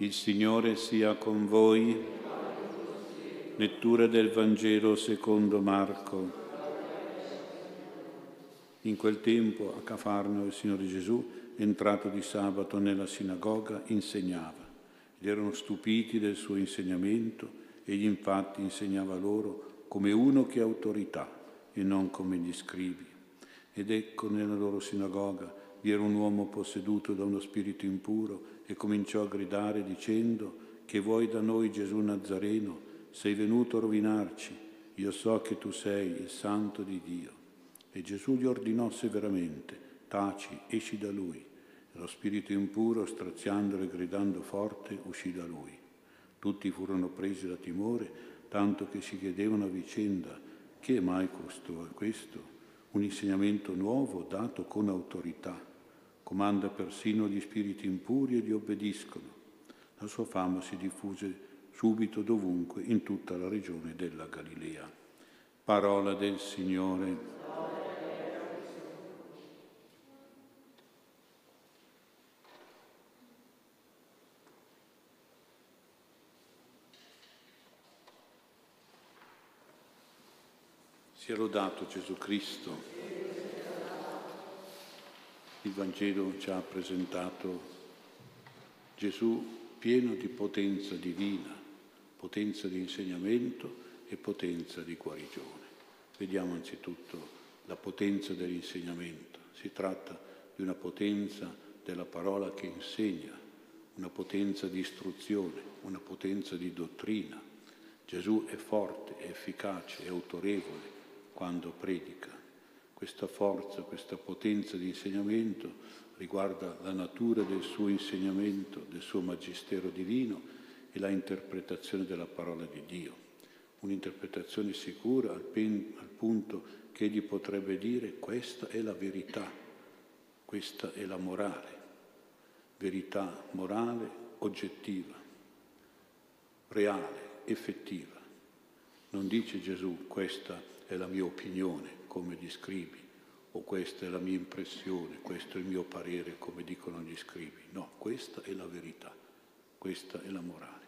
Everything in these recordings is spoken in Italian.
Il Signore sia con voi. Lettura del Vangelo secondo Marco. In quel tempo a Cafarno il Signore Gesù, entrato di sabato nella sinagoga, insegnava. Ed erano stupiti del suo insegnamento, egli infatti insegnava loro come uno che ha autorità e non come gli scrivi. Ed ecco nella loro sinagoga vi era un uomo posseduto da uno spirito impuro e cominciò a gridare dicendo che vuoi da noi Gesù Nazareno, sei venuto a rovinarci, io so che tu sei il santo di Dio. E Gesù gli ordinò severamente, taci, esci da lui. Lo spirito impuro, straziandolo e gridando forte, uscì da lui. Tutti furono presi da timore, tanto che si chiedevano a vicenda, che è mai questo? Un insegnamento nuovo dato con autorità comanda persino gli spiriti impuri e gli obbediscono. La sua fama si diffuse subito dovunque in tutta la regione della Galilea. Parola del Signore. Sia lodato Gesù Cristo. Il Vangelo ci ha presentato Gesù pieno di potenza divina, potenza di insegnamento e potenza di guarigione. Vediamo anzitutto la potenza dell'insegnamento. Si tratta di una potenza della parola che insegna, una potenza di istruzione, una potenza di dottrina. Gesù è forte, è efficace, è autorevole quando predica. Questa forza, questa potenza di insegnamento riguarda la natura del suo insegnamento, del suo magistero divino e la interpretazione della parola di Dio. Un'interpretazione sicura al, pen, al punto che egli potrebbe dire questa è la verità, questa è la morale, verità morale oggettiva, reale, effettiva. Non dice Gesù questa è la mia opinione, come gli scribi, o questa è la mia impressione, questo è il mio parere, come dicono gli scribi. No, questa è la verità, questa è la morale.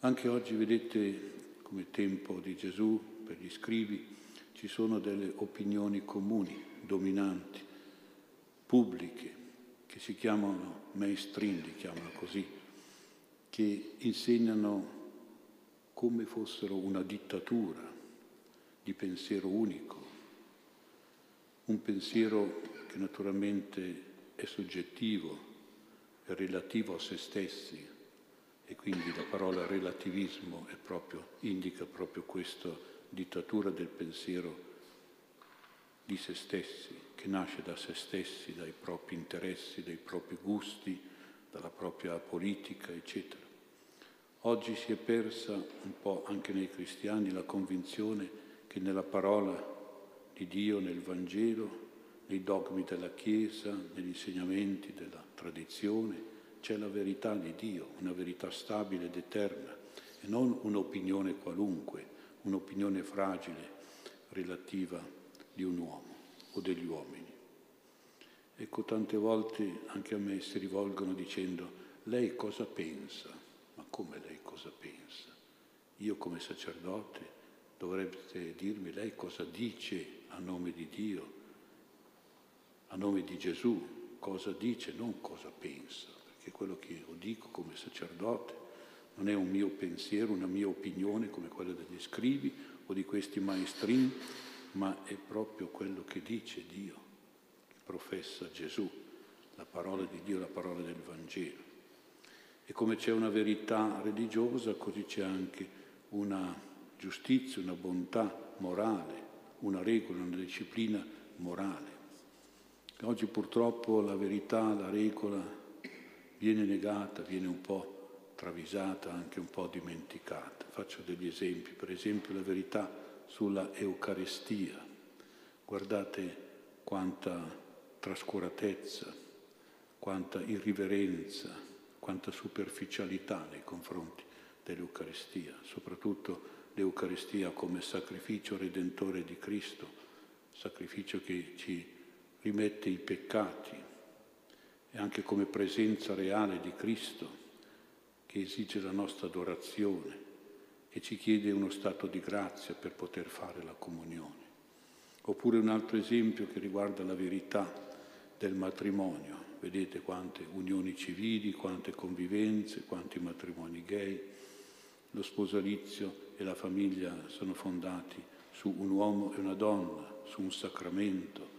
Anche oggi vedete come tempo di Gesù, per gli scribi, ci sono delle opinioni comuni, dominanti, pubbliche, che si chiamano mainstream, li chiamano così, che insegnano come fossero una dittatura di pensiero unico, un pensiero che naturalmente è soggettivo, è relativo a se stessi e quindi la parola relativismo proprio, indica proprio questa dittatura del pensiero di se stessi, che nasce da se stessi, dai propri interessi, dai propri gusti, dalla propria politica, eccetera. Oggi si è persa un po' anche nei cristiani la convinzione che nella parola di Dio nel Vangelo, nei dogmi della Chiesa, negli insegnamenti della tradizione, c'è la verità di Dio, una verità stabile ed eterna e non un'opinione qualunque, un'opinione fragile relativa di un uomo o degli uomini. Ecco, tante volte anche a me si rivolgono dicendo, lei cosa pensa? Ma come lei cosa pensa? Io come sacerdote dovrebbe dirmi lei cosa dice a nome di Dio, a nome di Gesù, cosa dice, non cosa pensa, perché quello che io dico come sacerdote non è un mio pensiero, una mia opinione come quella degli scrivi o di questi maestrini, ma è proprio quello che dice Dio, che professa Gesù, la parola di Dio, la parola del Vangelo. E come c'è una verità religiosa, così c'è anche una giustizia, una bontà morale, una regola, una disciplina morale. Oggi purtroppo la verità, la regola viene negata, viene un po' travisata, anche un po' dimenticata. Faccio degli esempi, per esempio la verità sulla Eucaristia. Guardate quanta trascuratezza, quanta irriverenza, quanta superficialità nei confronti dell'Eucaristia, soprattutto l'Eucaristia come sacrificio redentore di Cristo, sacrificio che ci rimette i peccati e anche come presenza reale di Cristo che esige la nostra adorazione e ci chiede uno stato di grazia per poter fare la comunione. Oppure un altro esempio che riguarda la verità del matrimonio. Vedete quante unioni civili, quante convivenze, quanti matrimoni gay. Lo sposalizio e la famiglia sono fondati su un uomo e una donna, su un sacramento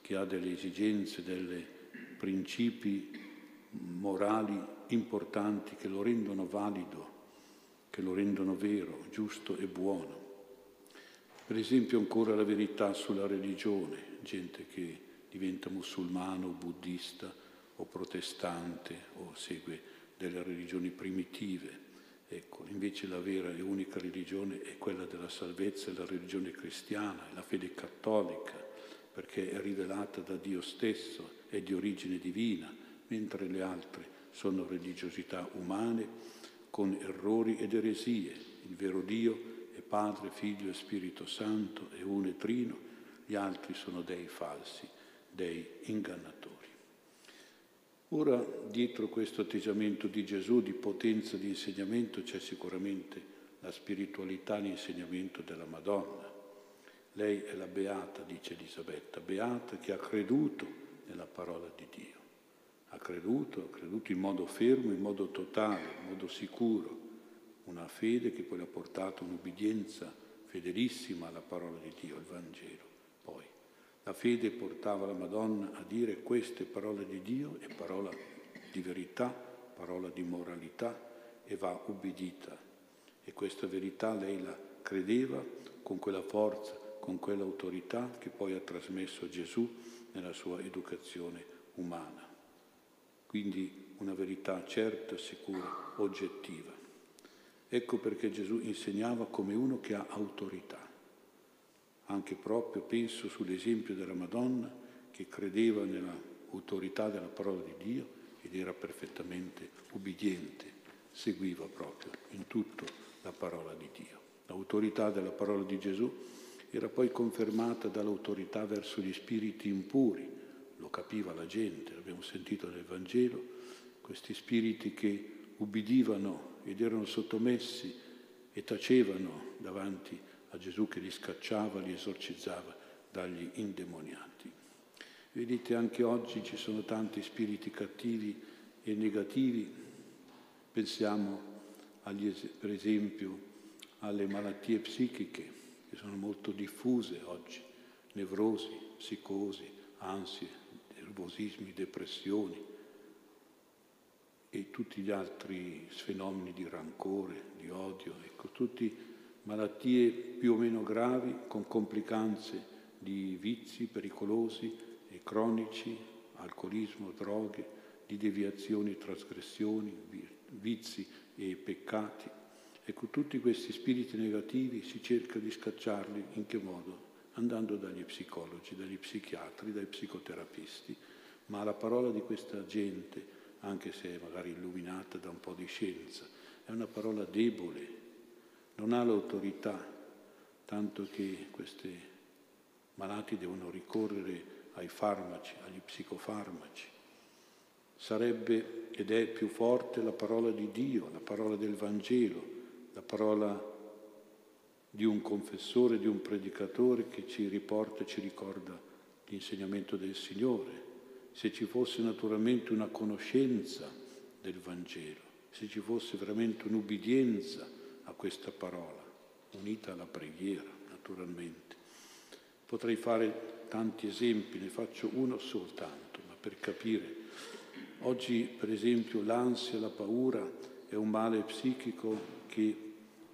che ha delle esigenze, dei principi morali importanti che lo rendono valido, che lo rendono vero, giusto e buono. Per esempio ancora la verità sulla religione, gente che diventa musulmano, buddista o protestante o segue delle religioni primitive. Ecco, invece la vera e unica religione è quella della salvezza, è la religione cristiana, è la fede cattolica, perché è rivelata da Dio stesso, è di origine divina, mentre le altre sono religiosità umane con errori ed eresie. Il vero Dio è Padre, Figlio e Spirito Santo, è uno e trino, gli altri sono dei falsi, dei ingannatori. Ora, dietro questo atteggiamento di Gesù di potenza di insegnamento c'è sicuramente la spiritualità, l'insegnamento della Madonna. Lei è la beata, dice Elisabetta, beata che ha creduto nella parola di Dio. Ha creduto, ha creduto in modo fermo, in modo totale, in modo sicuro. Una fede che poi ha portato un'obbedienza fedelissima alla parola di Dio, al Vangelo. Poi la fede portava la Madonna a dire queste parole di Dio è parola di verità, parola di moralità e va ubbidita. E questa verità lei la credeva con quella forza, con quell'autorità che poi ha trasmesso Gesù nella sua educazione umana. Quindi una verità certa, sicura, oggettiva. Ecco perché Gesù insegnava come uno che ha autorità anche proprio, penso, sull'esempio della Madonna che credeva nell'autorità della parola di Dio ed era perfettamente ubbidiente, seguiva proprio in tutto la parola di Dio. L'autorità della parola di Gesù era poi confermata dall'autorità verso gli spiriti impuri, lo capiva la gente, l'abbiamo sentito nel Vangelo, questi spiriti che ubbidivano ed erano sottomessi e tacevano davanti a a Gesù che li scacciava, li esorcizzava dagli indemoniati. Vedete, anche oggi ci sono tanti spiriti cattivi e negativi. Pensiamo, agli, per esempio, alle malattie psichiche che sono molto diffuse oggi, nevrosi, psicosi, ansie, nervosismi, depressioni e tutti gli altri fenomeni di rancore, di odio, ecco, tutti malattie più o meno gravi con complicanze di vizi pericolosi e cronici, alcolismo, droghe, di deviazioni e trasgressioni, vizi e peccati. Ecco, tutti questi spiriti negativi si cerca di scacciarli in che modo? Andando dagli psicologi, dagli psichiatri, dai psicoterapisti, ma la parola di questa gente, anche se magari illuminata da un po' di scienza, è una parola debole, non ha l'autorità, tanto che questi malati devono ricorrere ai farmaci, agli psicofarmaci. Sarebbe ed è più forte la parola di Dio, la parola del Vangelo, la parola di un confessore, di un predicatore che ci riporta e ci ricorda l'insegnamento del Signore. Se ci fosse naturalmente una conoscenza del Vangelo, se ci fosse veramente un'ubbidienza a questa parola, unita alla preghiera, naturalmente. Potrei fare tanti esempi, ne faccio uno soltanto, ma per capire. Oggi, per esempio, l'ansia, la paura è un male psichico che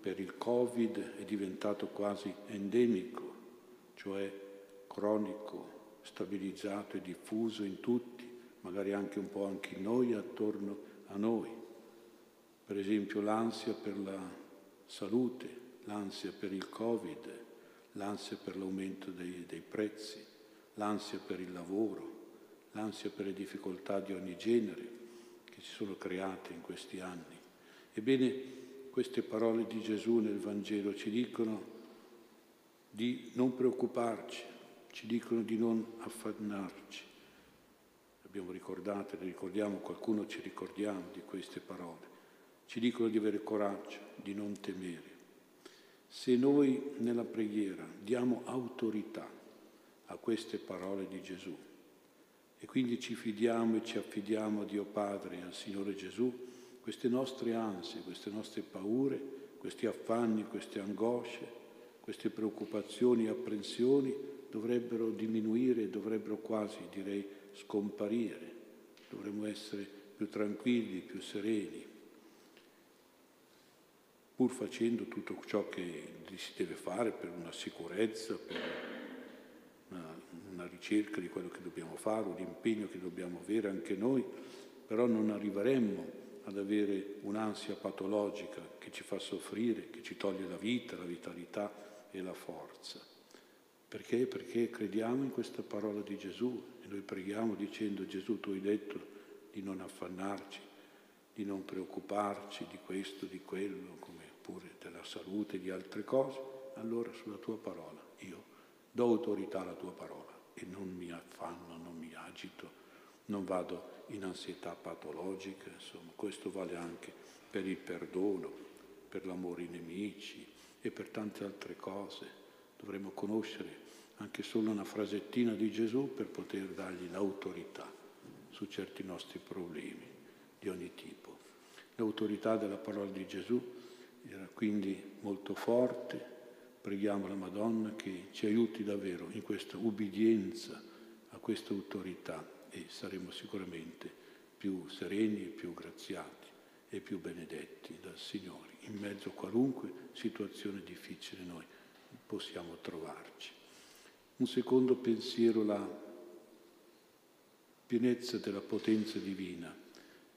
per il Covid è diventato quasi endemico, cioè cronico, stabilizzato e diffuso in tutti, magari anche un po' anche in noi, attorno a noi. Per esempio l'ansia per la salute, l'ansia per il Covid, l'ansia per l'aumento dei, dei prezzi, l'ansia per il lavoro, l'ansia per le difficoltà di ogni genere che si sono create in questi anni. Ebbene, queste parole di Gesù nel Vangelo ci dicono di non preoccuparci, ci dicono di non affannarci. Abbiamo ricordato, ricordiamo, qualcuno ci ricordiamo di queste parole ci dicono di avere coraggio, di non temere. Se noi nella preghiera diamo autorità a queste parole di Gesù e quindi ci fidiamo e ci affidiamo a Dio Padre e al Signore Gesù, queste nostre ansie, queste nostre paure, questi affanni, queste angosce, queste preoccupazioni e apprensioni dovrebbero diminuire, dovrebbero quasi, direi, scomparire. Dovremmo essere più tranquilli, più sereni, pur facendo tutto ciò che si deve fare per una sicurezza, per una, una ricerca di quello che dobbiamo fare, un impegno che dobbiamo avere anche noi, però non arriveremmo ad avere un'ansia patologica che ci fa soffrire, che ci toglie la vita, la vitalità e la forza. Perché? Perché crediamo in questa parola di Gesù e noi preghiamo dicendo Gesù tu hai detto di non affannarci, di non preoccuparci di questo, di quello, come pure della salute, di altre cose, allora sulla tua parola io do autorità alla tua parola e non mi affanno, non mi agito, non vado in ansietà patologica, insomma, questo vale anche per il perdono, per l'amore ai nemici e per tante altre cose. Dovremmo conoscere anche solo una frasettina di Gesù per poter dargli l'autorità su certi nostri problemi di ogni tipo. L'autorità della parola di Gesù era quindi molto forte. Preghiamo la Madonna che ci aiuti davvero in questa ubbidienza a questa autorità e saremo sicuramente più sereni e più graziati e più benedetti dal Signore in mezzo a qualunque situazione difficile noi possiamo trovarci. Un secondo pensiero, la pienezza della potenza divina.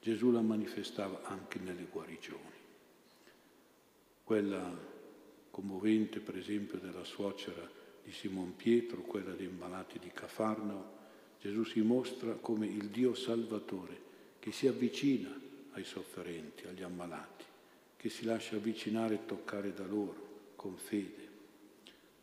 Gesù la manifestava anche nelle guarigioni. Quella commovente, per esempio, della suocera di Simon Pietro, quella dei malati di Cafarnao, Gesù si mostra come il Dio Salvatore che si avvicina ai sofferenti, agli ammalati, che si lascia avvicinare e toccare da loro con fede.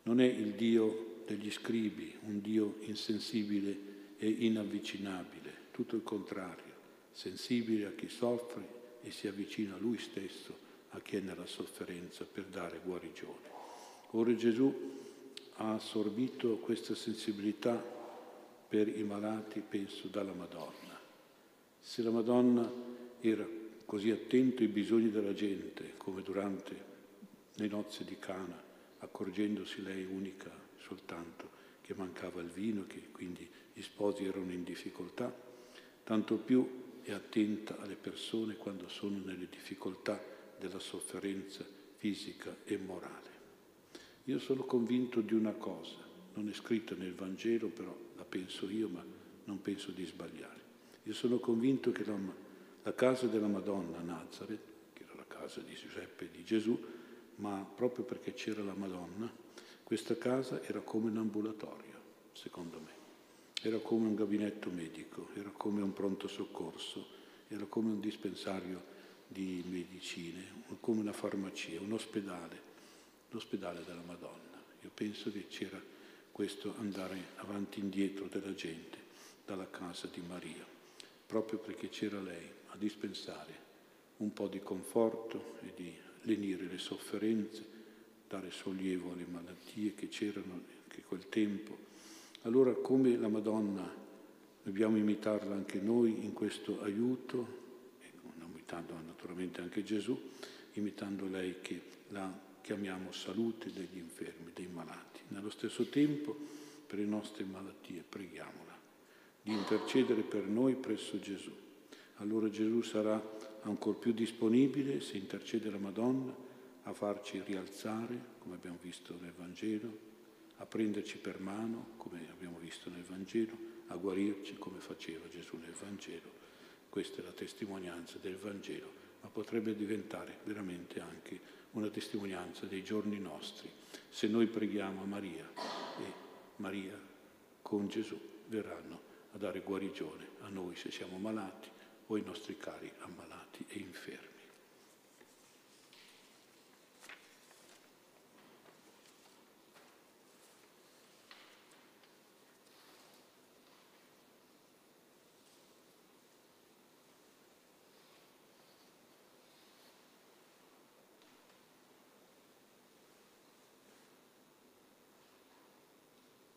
Non è il Dio degli scribi, un Dio insensibile e inavvicinabile, tutto il contrario, sensibile a chi soffre e si avvicina a Lui stesso, chi è nella sofferenza, per dare guarigione. Ora Gesù ha assorbito questa sensibilità per i malati, penso, dalla Madonna. Se la Madonna era così attenta ai bisogni della gente, come durante le nozze di Cana, accorgendosi lei unica soltanto che mancava il vino, che quindi gli sposi erano in difficoltà, tanto più è attenta alle persone quando sono nelle difficoltà della sofferenza fisica e morale. Io sono convinto di una cosa, non è scritta nel Vangelo, però la penso io, ma non penso di sbagliare. Io sono convinto che la, la casa della Madonna a Nazareth, che era la casa di Giuseppe e di Gesù, ma proprio perché c'era la Madonna, questa casa era come un ambulatorio, secondo me. Era come un gabinetto medico, era come un pronto soccorso, era come un dispensario di medicine, come una farmacia, un ospedale, l'ospedale della Madonna. Io penso che c'era questo andare avanti e indietro della gente dalla casa di Maria, proprio perché c'era lei a dispensare un po' di conforto e di lenire le sofferenze, dare sollievo alle malattie che c'erano anche quel tempo. Allora come la Madonna dobbiamo imitarla anche noi in questo aiuto, imitando naturalmente anche Gesù, imitando lei che la chiamiamo salute degli infermi, dei malati. Nello stesso tempo, per le nostre malattie, preghiamola di intercedere per noi presso Gesù. Allora Gesù sarà ancora più disponibile, se intercede la Madonna, a farci rialzare, come abbiamo visto nel Vangelo, a prenderci per mano, come abbiamo visto nel Vangelo, a guarirci, come faceva Gesù nel Vangelo. Questa è la testimonianza del Vangelo, ma potrebbe diventare veramente anche una testimonianza dei giorni nostri. Se noi preghiamo a Maria e Maria con Gesù verranno a dare guarigione a noi se siamo malati o ai nostri cari ammalati e infermi.